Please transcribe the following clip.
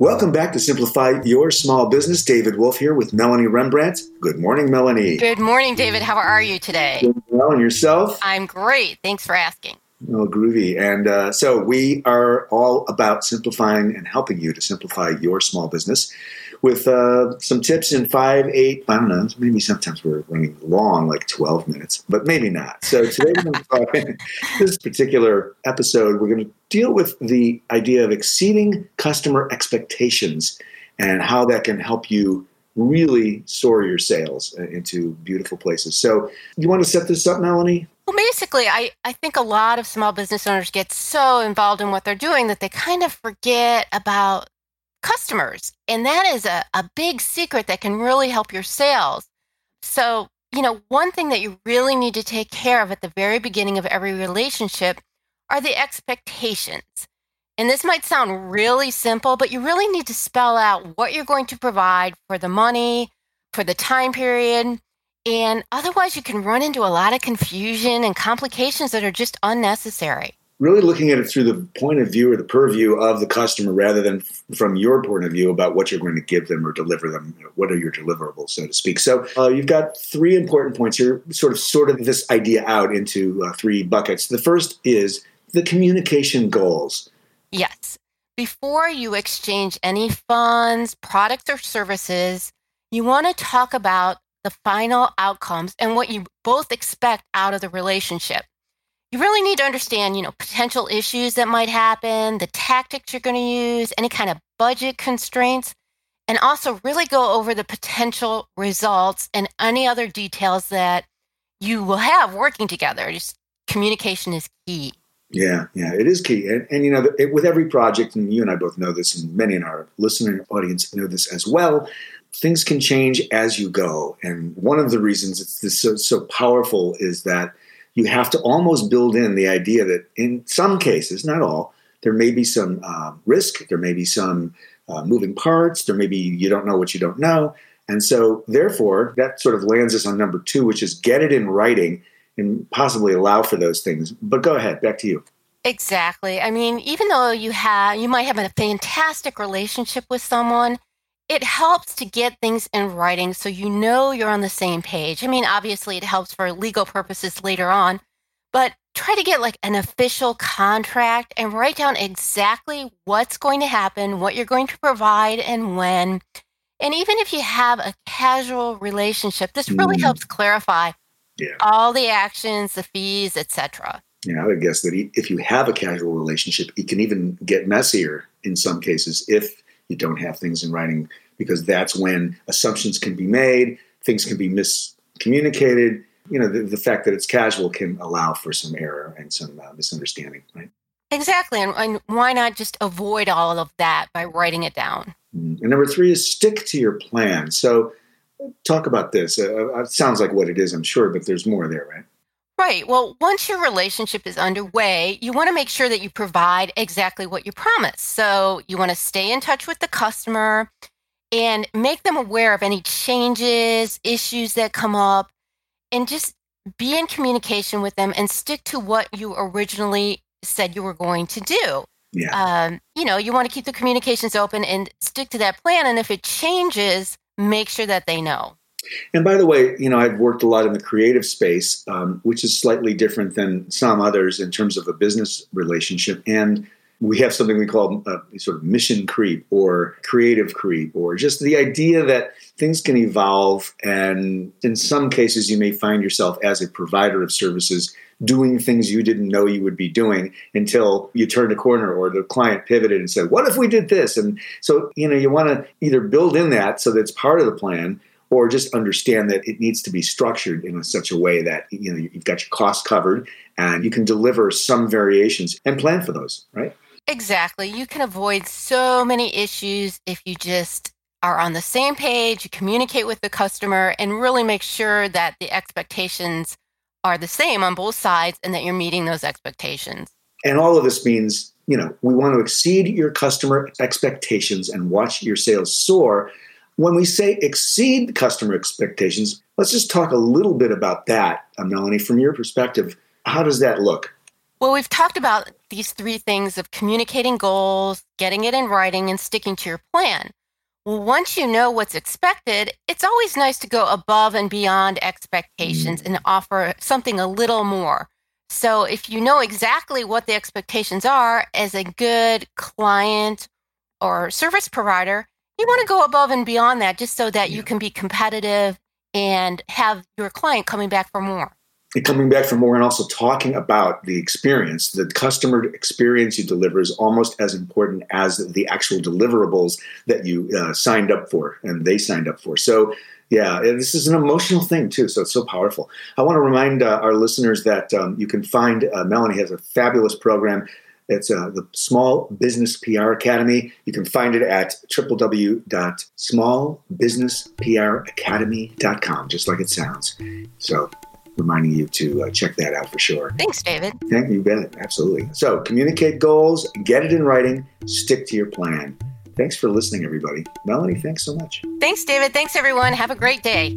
Welcome back to Simplify Your Small Business. David Wolf here with Melanie Rembrandt. Good morning, Melanie. Good morning, David. How are you today? Doing well, and yourself? I'm great. Thanks for asking. Oh, groovy. And uh, so we are all about simplifying and helping you to simplify your small business with uh, some tips in five, eight, I don't know, maybe sometimes we're running long, like 12 minutes, but maybe not. So today this particular episode, we're going to deal with the idea of exceeding customer expectations and how that can help you really soar your sales uh, into beautiful places. So you want to set this up, Melanie? Well, basically, I, I think a lot of small business owners get so involved in what they're doing that they kind of forget about customers. And that is a, a big secret that can really help your sales. So, you know, one thing that you really need to take care of at the very beginning of every relationship are the expectations. And this might sound really simple, but you really need to spell out what you're going to provide for the money, for the time period. And otherwise, you can run into a lot of confusion and complications that are just unnecessary really looking at it through the point of view or the purview of the customer rather than from your point of view about what you're going to give them or deliver them. You know, what are your deliverables, so to speak? So uh, you've got three important points here, sort of sorted this idea out into uh, three buckets. The first is the communication goals. Yes. Before you exchange any funds, products, or services, you want to talk about the final outcomes and what you both expect out of the relationship you really need to understand, you know, potential issues that might happen, the tactics you're going to use, any kind of budget constraints, and also really go over the potential results and any other details that you will have working together. Just communication is key. Yeah, yeah, it is key. And, and you know, it, with every project, and you and I both know this, and many in our listening audience know this as well, things can change as you go. And one of the reasons it's so, so powerful is that you have to almost build in the idea that in some cases, not all, there may be some uh, risk, there may be some uh, moving parts, there may be you don't know what you don't know. And so, therefore, that sort of lands us on number two, which is get it in writing and possibly allow for those things. But go ahead, back to you. Exactly. I mean, even though you have, you might have a fantastic relationship with someone, it helps to get things in writing so you know you're on the same page. I mean, obviously, it helps for legal purposes later on, but try to get like an official contract and write down exactly what's going to happen, what you're going to provide, and when. And even if you have a casual relationship, this really mm. helps clarify yeah. all the actions, the fees, etc. Yeah, I would guess that if you have a casual relationship, it can even get messier in some cases if you don't have things in writing because that's when assumptions can be made, things can be miscommunicated. You know, the, the fact that it's casual can allow for some error and some uh, misunderstanding, right? Exactly. And, and, why not just avoid all of that by writing it down? Mm. And number three is stick to your plan. So, talk about this. Uh, uh, it sounds like what it is, I'm sure, but there's more there, right? Right. Well, once your relationship is underway, you want to make sure that you provide exactly what you promise. So you want to stay in touch with the customer and make them aware of any changes, issues that come up, and just be in communication with them and stick to what you originally said you were going to do. Yeah. Um, you know, you want to keep the communications open and stick to that plan. And if it changes, make sure that they know. And by the way, you know, I've worked a lot in the creative space, um, which is slightly different than some others in terms of a business relationship. And we have something we call uh, sort of mission creep or creative creep, or just the idea that things can evolve. And in some cases, you may find yourself as a provider of services doing things you didn't know you would be doing until you turned a corner or the client pivoted and said, What if we did this? And so, you know, you want to either build in that so that's part of the plan or just understand that it needs to be structured in such a way that you know you've got your costs covered and you can deliver some variations and plan for those right? Exactly. You can avoid so many issues if you just are on the same page you communicate with the customer and really make sure that the expectations are the same on both sides and that you're meeting those expectations. And all of this means you know we want to exceed your customer expectations and watch your sales soar when we say exceed customer expectations, let's just talk a little bit about that, uh, Melanie. From your perspective, how does that look? Well, we've talked about these three things of communicating goals, getting it in writing, and sticking to your plan. Well, once you know what's expected, it's always nice to go above and beyond expectations mm. and offer something a little more. So, if you know exactly what the expectations are as a good client or service provider, you want to go above and beyond that just so that yeah. you can be competitive and have your client coming back for more. And coming back for more and also talking about the experience. The customer experience you deliver is almost as important as the actual deliverables that you uh, signed up for and they signed up for. So, yeah, this is an emotional thing too. So it's so powerful. I want to remind uh, our listeners that um, you can find uh, Melanie has a fabulous program it's uh, the Small Business PR Academy. You can find it at www.smallbusinesspracademy.com, just like it sounds. So, reminding you to uh, check that out for sure. Thanks, David. Thank you, bet. Absolutely. So, communicate goals, get it in writing, stick to your plan. Thanks for listening, everybody. Melanie, thanks so much. Thanks, David. Thanks, everyone. Have a great day.